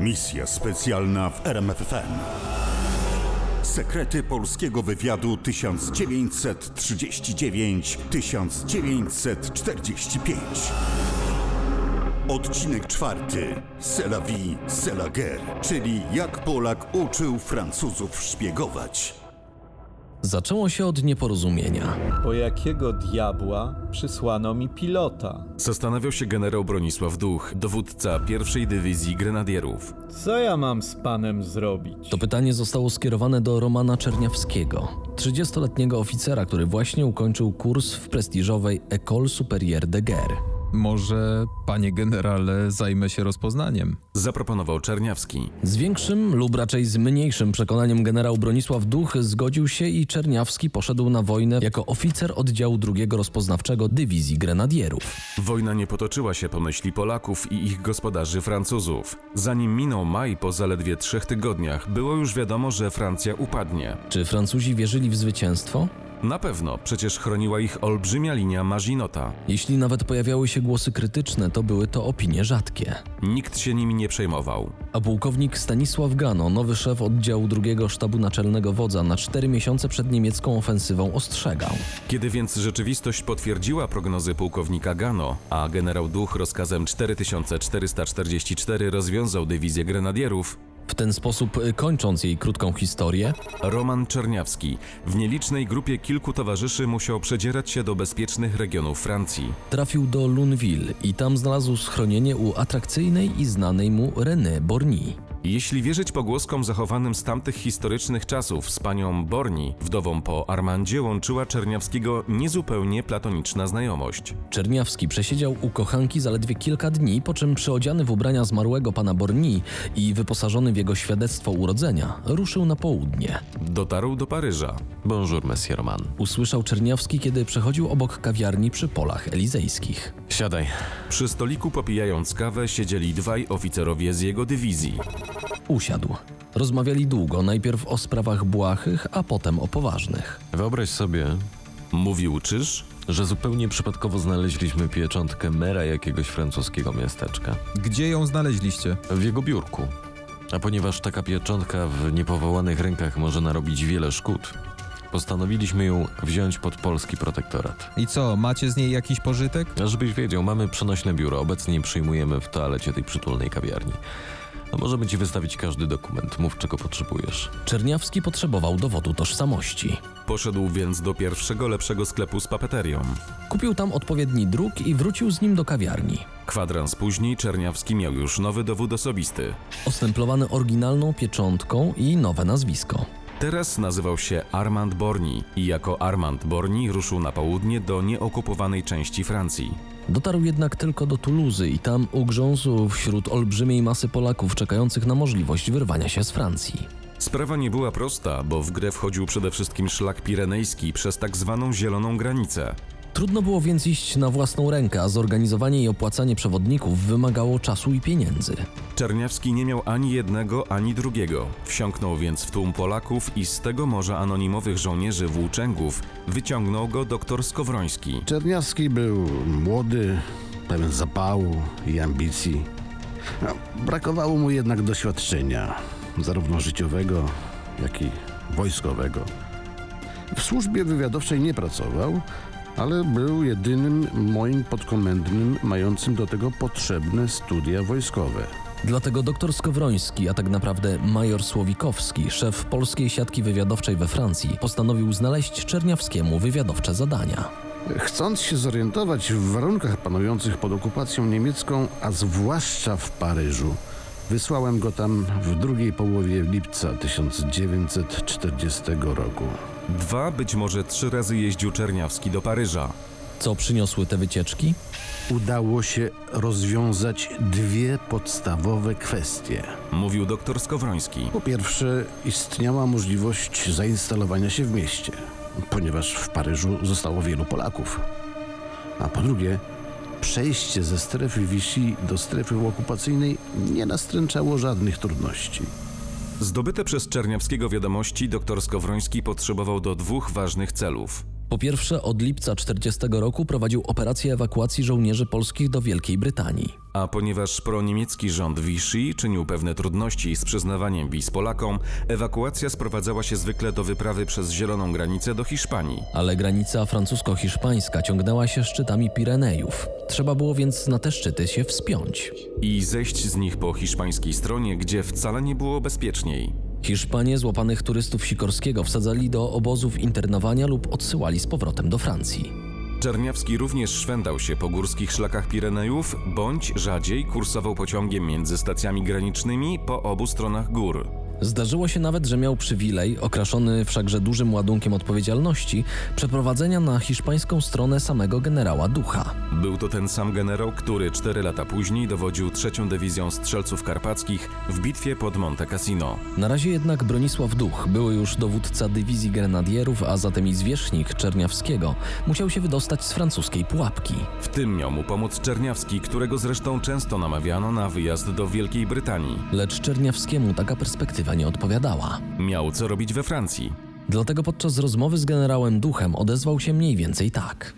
Misja specjalna w RMFFM. Sekrety polskiego wywiadu 1939-1945. Odcinek czwarty. Selawi Selager, czyli jak Polak uczył Francuzów szpiegować. Zaczęło się od nieporozumienia. Po jakiego diabła przysłano mi pilota? Zastanawiał się generał Bronisław Duch, dowódca pierwszej dywizji grenadierów. Co ja mam z panem zrobić? To pytanie zostało skierowane do Romana Czerniawskiego, 30-letniego oficera, który właśnie ukończył kurs w prestiżowej École Supérieure de Guerre. Może, panie generale, zajmę się rozpoznaniem. Zaproponował Czerniawski. Z większym lub raczej z mniejszym przekonaniem generał Bronisław Duch zgodził się i Czerniawski poszedł na wojnę jako oficer oddziału drugiego rozpoznawczego dywizji grenadierów. Wojna nie potoczyła się po myśli Polaków i ich gospodarzy Francuzów. Zanim minął maj, po zaledwie trzech tygodniach, było już wiadomo, że Francja upadnie. Czy Francuzi wierzyli w zwycięstwo? Na pewno, przecież chroniła ich olbrzymia linia Maginota. Jeśli nawet pojawiały się głosy krytyczne, to były to opinie rzadkie. Nikt się nimi nie przejmował. A pułkownik Stanisław Gano, nowy szef oddziału drugiego sztabu naczelnego wodza, na cztery miesiące przed niemiecką ofensywą ostrzegał. Kiedy więc rzeczywistość potwierdziła prognozy pułkownika Gano, a generał Duch rozkazem 4444 rozwiązał dywizję grenadierów, W ten sposób, y, kończąc jej krótką historię, Roman Czerniawski w nielicznej grupie kilku towarzyszy musiał przedzierać się do bezpiecznych regionów Francji. trafił do Luneville i tam znalazł schronienie u atrakcyjnej i znanej mu René Borny. Jeśli wierzyć pogłoskom zachowanym z tamtych historycznych czasów z panią Borni, wdową po Armandzie, łączyła Czerniawskiego niezupełnie platoniczna znajomość. Czerniawski przesiedział u kochanki zaledwie kilka dni, po czym przyodziany w ubrania zmarłego pana Borny i wyposażony w jego świadectwo urodzenia, ruszył na południe. Dotarł do Paryża. Bonjour, Monsieur Roman. Usłyszał Czerniawski, kiedy przechodził obok kawiarni przy polach elizejskich. Siadaj. Przy stoliku popijając kawę siedzieli dwaj oficerowie z jego dywizji. Usiadł. Rozmawiali długo, najpierw o sprawach błahych, a potem o poważnych. Wyobraź sobie, Mówił czyż? że zupełnie przypadkowo znaleźliśmy pieczątkę mera jakiegoś francuskiego miasteczka. Gdzie ją znaleźliście? W jego biurku. A ponieważ taka pieczątka w niepowołanych rękach może narobić wiele szkód, postanowiliśmy ją wziąć pod polski protektorat. I co, macie z niej jakiś pożytek? A żebyś wiedział, mamy przenośne biuro. Obecnie przyjmujemy w toalecie tej przytulnej kawiarni. A możemy ci wystawić każdy dokument. Mów, czego potrzebujesz. Czerniawski potrzebował dowodu tożsamości. Poszedł więc do pierwszego lepszego sklepu z papeterią. Kupił tam odpowiedni druk i wrócił z nim do kawiarni. Kwadrans później Czerniawski miał już nowy dowód osobisty. Ostemplowany oryginalną pieczątką i nowe nazwisko. Teraz nazywał się Armand Borni i jako Armand Borni ruszył na południe do nieokupowanej części Francji. Dotarł jednak tylko do Tuluzy i tam ugrzązł wśród olbrzymiej masy Polaków czekających na możliwość wyrwania się z Francji. Sprawa nie była prosta, bo w grę wchodził przede wszystkim szlak pirenejski przez tak zwaną zieloną granicę. Trudno było więc iść na własną rękę, a zorganizowanie i opłacanie przewodników wymagało czasu i pieniędzy. Czerniawski nie miał ani jednego, ani drugiego. Wsiąknął więc w tłum Polaków i z tego morza anonimowych żołnierzy włóczęgów wyciągnął go doktor Skowroński. Czerniawski był młody, pełen zapału i ambicji. No, brakowało mu jednak doświadczenia, zarówno życiowego, jak i wojskowego. W służbie wywiadowczej nie pracował, ale był jedynym moim podkomendnym mającym do tego potrzebne studia wojskowe. Dlatego doktor Skowroński, a tak naprawdę major Słowikowski, szef polskiej siatki wywiadowczej we Francji, postanowił znaleźć Czerniawskiemu wywiadowcze zadania. Chcąc się zorientować w warunkach panujących pod okupacją niemiecką, a zwłaszcza w Paryżu, wysłałem go tam w drugiej połowie lipca 1940 roku. Dwa, być może trzy razy jeździł Czerniawski do Paryża. Co przyniosły te wycieczki? Udało się rozwiązać dwie podstawowe kwestie. Mówił doktor Skowroński. Po pierwsze, istniała możliwość zainstalowania się w mieście, ponieważ w Paryżu zostało wielu Polaków. A po drugie, przejście ze strefy Vichy do strefy okupacyjnej nie nastręczało żadnych trudności. Zdobyte przez Czerniawskiego wiadomości doktor Skowroński potrzebował do dwóch ważnych celów. Po pierwsze, od lipca 40 roku prowadził operację ewakuacji żołnierzy polskich do Wielkiej Brytanii. A ponieważ proniemiecki rząd Vichy czynił pewne trudności z przyznawaniem wiz Polakom, ewakuacja sprowadzała się zwykle do wyprawy przez zieloną granicę do Hiszpanii. Ale granica francusko-hiszpańska ciągnęła się szczytami Pirenejów. Trzeba było więc na te szczyty się wspiąć. I zejść z nich po hiszpańskiej stronie, gdzie wcale nie było bezpieczniej. Hiszpanie złapanych turystów Sikorskiego wsadzali do obozów internowania lub odsyłali z powrotem do Francji. Czerniawski również szwendał się po górskich szlakach Pirenejów, bądź rzadziej kursował pociągiem między stacjami granicznymi po obu stronach gór. Zdarzyło się nawet, że miał przywilej, okraszony wszakże dużym ładunkiem odpowiedzialności, przeprowadzenia na hiszpańską stronę samego generała Ducha. Był to ten sam generał, który cztery lata później dowodził trzecią dywizją strzelców karpackich w bitwie pod Monte Cassino. Na razie jednak Bronisław Duch, były już dowódca dywizji grenadierów, a zatem i zwierzchnik Czerniawskiego, musiał się wydostać z francuskiej pułapki. W tym miał mu pomóc Czerniawski, którego zresztą często namawiano na wyjazd do Wielkiej Brytanii. Lecz Czerniawskiemu taka perspektywa nie odpowiadała. Miał co robić we Francji. Dlatego podczas rozmowy z generałem Duchem odezwał się mniej więcej tak.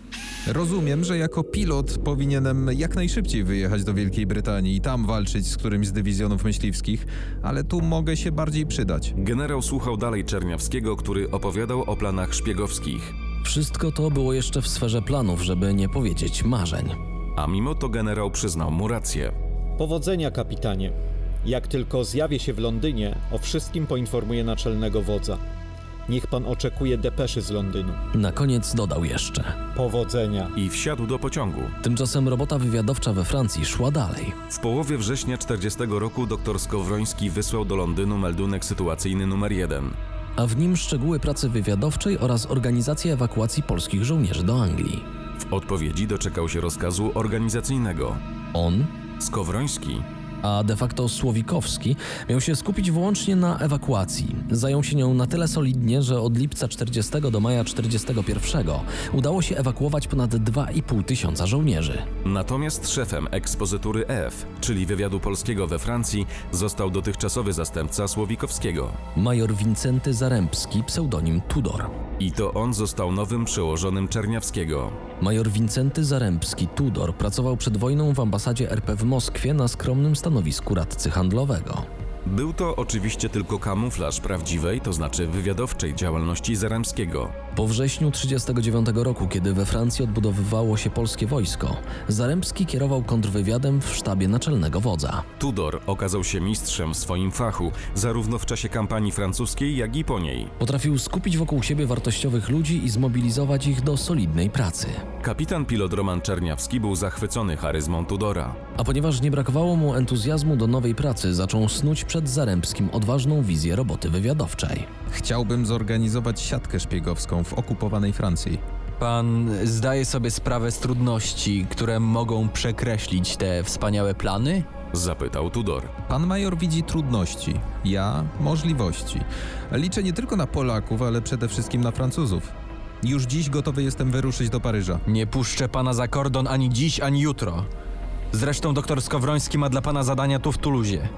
Rozumiem, że jako pilot powinienem jak najszybciej wyjechać do Wielkiej Brytanii i tam walczyć z którymś z dywizjonów myśliwskich, ale tu mogę się bardziej przydać. Generał słuchał dalej Czerniawskiego, który opowiadał o planach szpiegowskich. Wszystko to było jeszcze w sferze planów, żeby nie powiedzieć marzeń. A mimo to generał przyznał mu rację. Powodzenia, kapitanie. Jak tylko zjawię się w Londynie, o wszystkim poinformuję naczelnego wodza. Niech pan oczekuje depeszy z Londynu. Na koniec dodał jeszcze. Powodzenia. I wsiadł do pociągu. Tymczasem robota wywiadowcza we Francji szła dalej. W połowie września 40 roku dr Skowroński wysłał do Londynu meldunek sytuacyjny numer 1. a w nim szczegóły pracy wywiadowczej oraz organizacja ewakuacji polskich żołnierzy do Anglii. W odpowiedzi doczekał się rozkazu organizacyjnego. On, Skowroński a de facto Słowikowski, miał się skupić wyłącznie na ewakuacji. Zajął się nią na tyle solidnie, że od lipca 40 do maja 41 udało się ewakuować ponad 2,5 tysiąca żołnierzy. Natomiast szefem ekspozytury F, czyli wywiadu polskiego we Francji, został dotychczasowy zastępca Słowikowskiego. Major Wincenty Zarębski, pseudonim Tudor. I to on został nowym przełożonym Czerniawskiego. Major Wincenty Zarębski Tudor pracował przed wojną w ambasadzie RP w Moskwie na skromnym stanowisku radcy handlowego. Był to oczywiście tylko kamuflaż prawdziwej, to znaczy wywiadowczej działalności Zaremskiego. Po wrześniu 1939 roku, kiedy we Francji odbudowywało się polskie wojsko, Zarębski kierował kontrwywiadem w sztabie naczelnego wodza. Tudor okazał się mistrzem w swoim fachu, zarówno w czasie kampanii francuskiej, jak i po niej. Potrafił skupić wokół siebie wartościowych ludzi i zmobilizować ich do solidnej pracy. Kapitan pilot Roman Czerniawski był zachwycony charyzmą Tudora. A ponieważ nie brakowało mu entuzjazmu do nowej pracy, zaczął snuć przed Zarębskim odważną wizję roboty wywiadowczej. Chciałbym zorganizować siatkę szpiegowską w okupowanej Francji. Pan zdaje sobie sprawę z trudności, które mogą przekreślić te wspaniałe plany? Zapytał Tudor. Pan major widzi trudności, ja możliwości. Liczę nie tylko na Polaków, ale przede wszystkim na Francuzów. Już dziś gotowy jestem wyruszyć do Paryża. Nie puszczę pana za kordon ani dziś, ani jutro. Zresztą doktor Skowroński ma dla pana zadania tu w Tuluzie.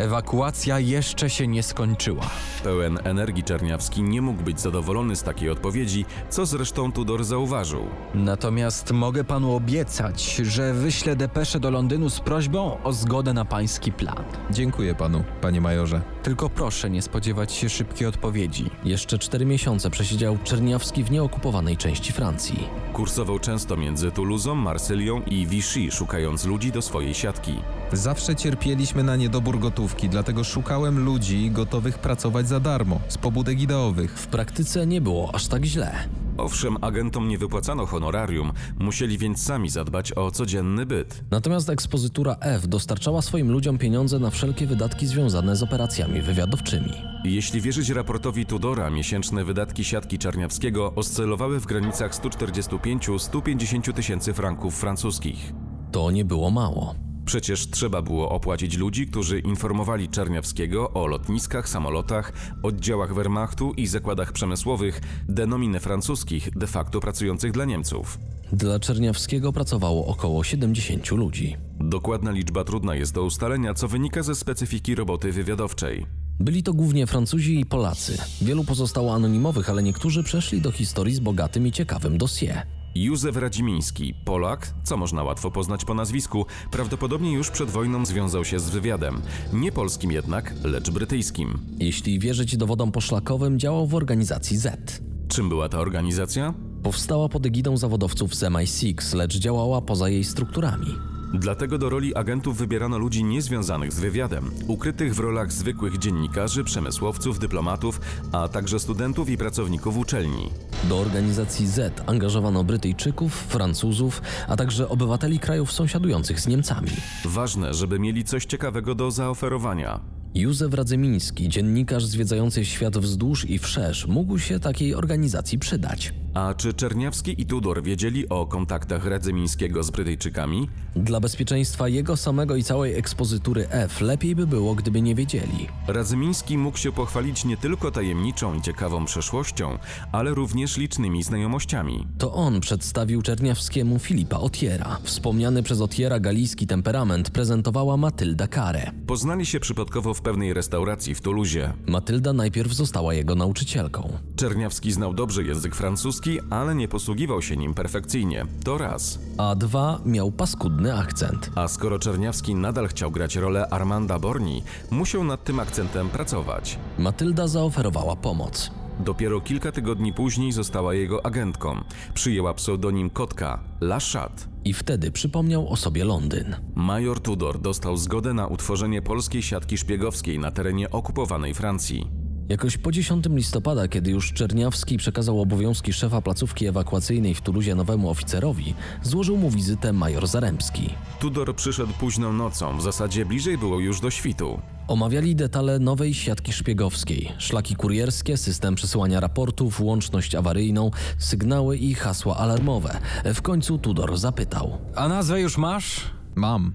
Ewakuacja jeszcze się nie skończyła. Pełen energii Czerniawski nie mógł być zadowolony z takiej odpowiedzi, co zresztą Tudor zauważył. Natomiast mogę panu obiecać, że wyślę depeszę do Londynu z prośbą o zgodę na pański plan. Dziękuję panu, panie majorze. Tylko proszę nie spodziewać się szybkiej odpowiedzi. Jeszcze cztery miesiące przesiedział Czerniawski w nieokupowanej części Francji. Kursował często między Toulousą, Marsylią i Vichy, szukając ludzi do swojej siatki. Zawsze cierpieliśmy na niedobór gotówki, dlatego szukałem ludzi gotowych pracować za darmo, z pobudek ideowych. W praktyce nie było aż tak źle. Owszem, agentom nie wypłacano honorarium, musieli więc sami zadbać o codzienny byt. Natomiast ekspozytura F dostarczała swoim ludziom pieniądze na wszelkie wydatki związane z operacjami wywiadowczymi. Jeśli wierzyć raportowi Tudora, miesięczne wydatki siatki Czarniawskiego oscylowały w granicach 145-150 tysięcy franków francuskich. To nie było mało. Przecież trzeba było opłacić ludzi, którzy informowali Czerniawskiego o lotniskach, samolotach, oddziałach Wehrmachtu i zakładach przemysłowych, denomine francuskich, de facto pracujących dla Niemców. Dla Czerniawskiego pracowało około 70 ludzi. Dokładna liczba trudna jest do ustalenia, co wynika ze specyfiki roboty wywiadowczej. Byli to głównie Francuzi i Polacy. Wielu pozostało anonimowych, ale niektórzy przeszli do historii z bogatym i ciekawym dossier. Józef Radzimiński, Polak, co można łatwo poznać po nazwisku, prawdopodobnie już przed wojną związał się z wywiadem. Nie polskim jednak, lecz brytyjskim. Jeśli wierzyć dowodom poszlakowym, działał w organizacji Z. Czym była ta organizacja? Powstała pod egidą zawodowców z MI6, lecz działała poza jej strukturami. Dlatego do roli agentów wybierano ludzi niezwiązanych z wywiadem, ukrytych w rolach zwykłych dziennikarzy, przemysłowców, dyplomatów, a także studentów i pracowników uczelni. Do organizacji Z angażowano Brytyjczyków, Francuzów, a także obywateli krajów sąsiadujących z Niemcami. Ważne, żeby mieli coś ciekawego do zaoferowania. Józef Radzymiński, dziennikarz zwiedzający świat wzdłuż i wszerz, mógł się takiej organizacji przydać. A czy Czerniawski i Tudor wiedzieli o kontaktach Radzymińskiego z Brytyjczykami? Dla bezpieczeństwa jego samego i całej ekspozytury F lepiej by było, gdyby nie wiedzieli. Radzymiński mógł się pochwalić nie tylko tajemniczą i ciekawą przeszłością, ale również licznymi znajomościami. To on przedstawił Czerniawskiemu Filipa Otiera. Wspomniany przez Otiera galijski temperament prezentowała Matylda Kare. Poznali się przypadkowo w pewnej restauracji w Tuluzie. Matylda najpierw została jego nauczycielką. Czerniawski znał dobrze język francuski, ale nie posługiwał się nim perfekcyjnie. To raz. A dwa miał paskudny akcent. A skoro Czerniawski nadal chciał grać rolę Armanda Borni, musiał nad tym akcentem pracować. Matylda zaoferowała pomoc. Dopiero kilka tygodni później została jego agentką. Przyjęła pseudonim Kotka, La Chat. I wtedy przypomniał o sobie Londyn. Major Tudor dostał zgodę na utworzenie polskiej siatki szpiegowskiej na terenie okupowanej Francji. Jakoś po 10 listopada, kiedy już Czerniawski przekazał obowiązki szefa placówki ewakuacyjnej w Tuluzie nowemu oficerowi, złożył mu wizytę major Zaremski. Tudor przyszedł późną nocą, w zasadzie bliżej było już do świtu. Omawiali detale nowej siatki szpiegowskiej, szlaki kurierskie, system przesyłania raportów, łączność awaryjną, sygnały i hasła alarmowe. W końcu Tudor zapytał. A nazwę już masz? Mam.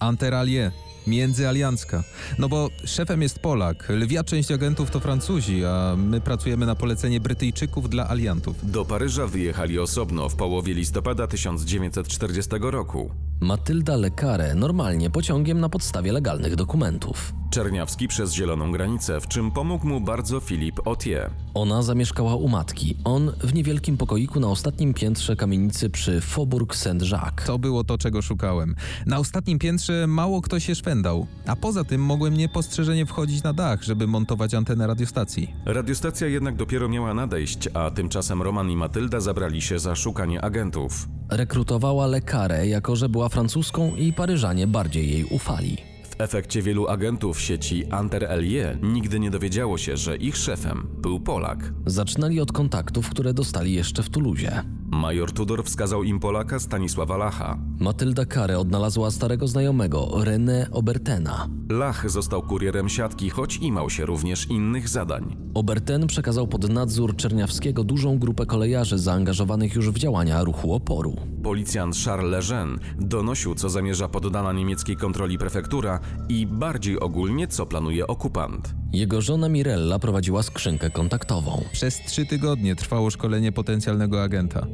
Anteralie. Międzyaliancka. No bo szefem jest Polak, lwia część agentów to Francuzi, a my pracujemy na polecenie Brytyjczyków dla aliantów. Do Paryża wyjechali osobno w połowie listopada 1940 roku. Matylda Lekare normalnie pociągiem na podstawie legalnych dokumentów. Czerniawski przez zieloną granicę, w czym pomógł mu bardzo Filip Otier. Ona zamieszkała u matki, on w niewielkim pokoiku na ostatnim piętrze kamienicy przy Faubourg Saint-Jacques. To było to, czego szukałem. Na ostatnim piętrze mało kto się szwendał, a poza tym mogłem niepostrzeżenie wchodzić na dach, żeby montować antenę radiostacji. Radiostacja jednak dopiero miała nadejść, a tymczasem Roman i Matylda zabrali się za szukanie agentów. Rekrutowała Lekarę, jako że była francuską i Paryżanie bardziej jej ufali. W efekcie wielu agentów sieci Anter-Elie nigdy nie dowiedziało się, że ich szefem był Polak. Zaczynali od kontaktów, które dostali jeszcze w Tuluzie. Major Tudor wskazał im Polaka Stanisława Lacha. Matylda Kare odnalazła starego znajomego, René Obertena. Lach został kurierem siatki, choć imał się również innych zadań. Oberten przekazał pod nadzór Czerniawskiego dużą grupę kolejarzy zaangażowanych już w działania ruchu oporu. Policjant Charles Lejeune donosił, co zamierza poddana niemieckiej kontroli prefektura i bardziej ogólnie, co planuje okupant. Jego żona Mirella prowadziła skrzynkę kontaktową. Przez trzy tygodnie trwało szkolenie potencjalnego agenta.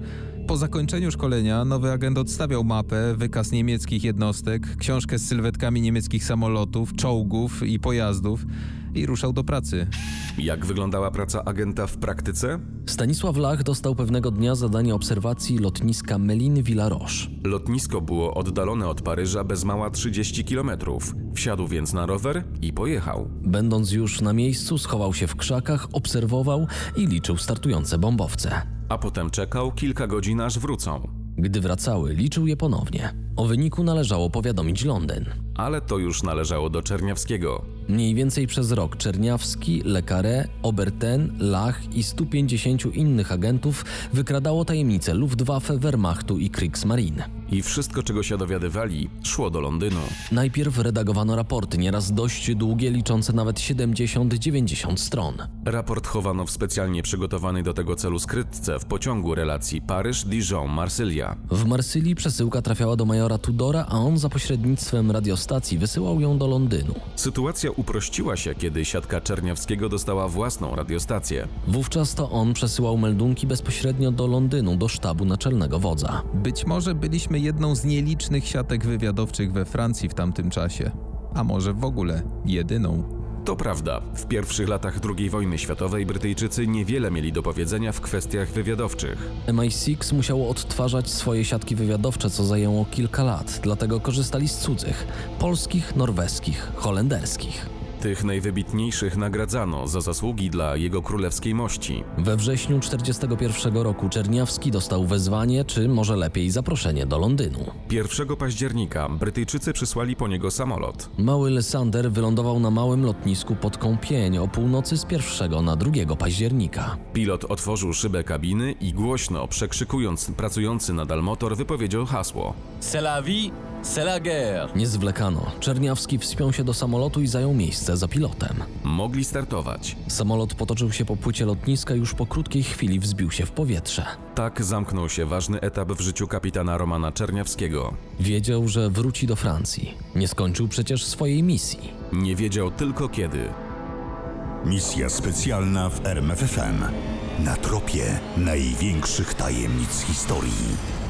Po zakończeniu szkolenia nowy agent odstawiał mapę, wykaz niemieckich jednostek, książkę z sylwetkami niemieckich samolotów, czołgów i pojazdów i ruszał do pracy. Jak wyglądała praca agenta w praktyce? Stanisław Lach dostał pewnego dnia zadanie obserwacji lotniska Melin-Villaroche. Lotnisko było oddalone od Paryża bez mała 30 km. Wsiadł więc na rower i pojechał. Będąc już na miejscu, schował się w krzakach, obserwował i liczył startujące bombowce. A potem czekał kilka godzin, aż wrócą. Gdy wracały, liczył je ponownie. O wyniku należało powiadomić Londyn. Ale to już należało do Czerniawskiego. Mniej więcej przez rok Czerniawski, Le Carré, Oberten, Lach i 150 innych agentów wykradało tajemnice Luftwaffe, Wehrmachtu i Kriegsmarine. I wszystko, czego się dowiadywali, szło do Londynu. Najpierw redagowano raporty, nieraz dość długie, liczące nawet 70-90 stron. Raport chowano w specjalnie przygotowanej do tego celu skrytce w pociągu relacji Paryż-Dijon-Marsylia. W Marsylii przesyłka trafiała do majora Tudora, a on za pośrednictwem radiostacji wysyłał ją do Londynu. Sytuacja uprościła się, kiedy siatka Czerniawskiego dostała własną radiostację. Wówczas to on przesyłał meldunki bezpośrednio do Londynu, do sztabu naczelnego wodza. Być może byliśmy jedną z nielicznych siatek wywiadowczych we Francji w tamtym czasie, a może w ogóle jedyną. To prawda, w pierwszych latach II wojny światowej Brytyjczycy niewiele mieli do powiedzenia w kwestiach wywiadowczych. MI6 musiało odtwarzać swoje siatki wywiadowcze, co zajęło kilka lat, dlatego korzystali z cudzych polskich, norweskich, holenderskich. Tych najwybitniejszych nagradzano za zasługi dla jego królewskiej mości. We wrześniu 1941 roku Czerniawski dostał wezwanie, czy może lepiej zaproszenie do Londynu. 1 października Brytyjczycy przysłali po niego samolot. Mały Lysander wylądował na małym lotnisku pod Kąpień o północy z 1 na 2 października. Pilot otworzył szybę kabiny i głośno, przekrzykując pracujący nadal motor, wypowiedział hasło. Vie, c'est la guerre. Nie zwlekano. Czerniawski wspiął się do samolotu i zajął miejsce za pilotem. Mogli startować. Samolot potoczył się po płycie lotniska i już po krótkiej chwili wzbił się w powietrze. Tak zamknął się ważny etap w życiu kapitana Romana Czerniawskiego. Wiedział, że wróci do Francji. Nie skończył przecież swojej misji. Nie wiedział tylko kiedy. Misja specjalna w RMFFM. Na tropie największych tajemnic historii.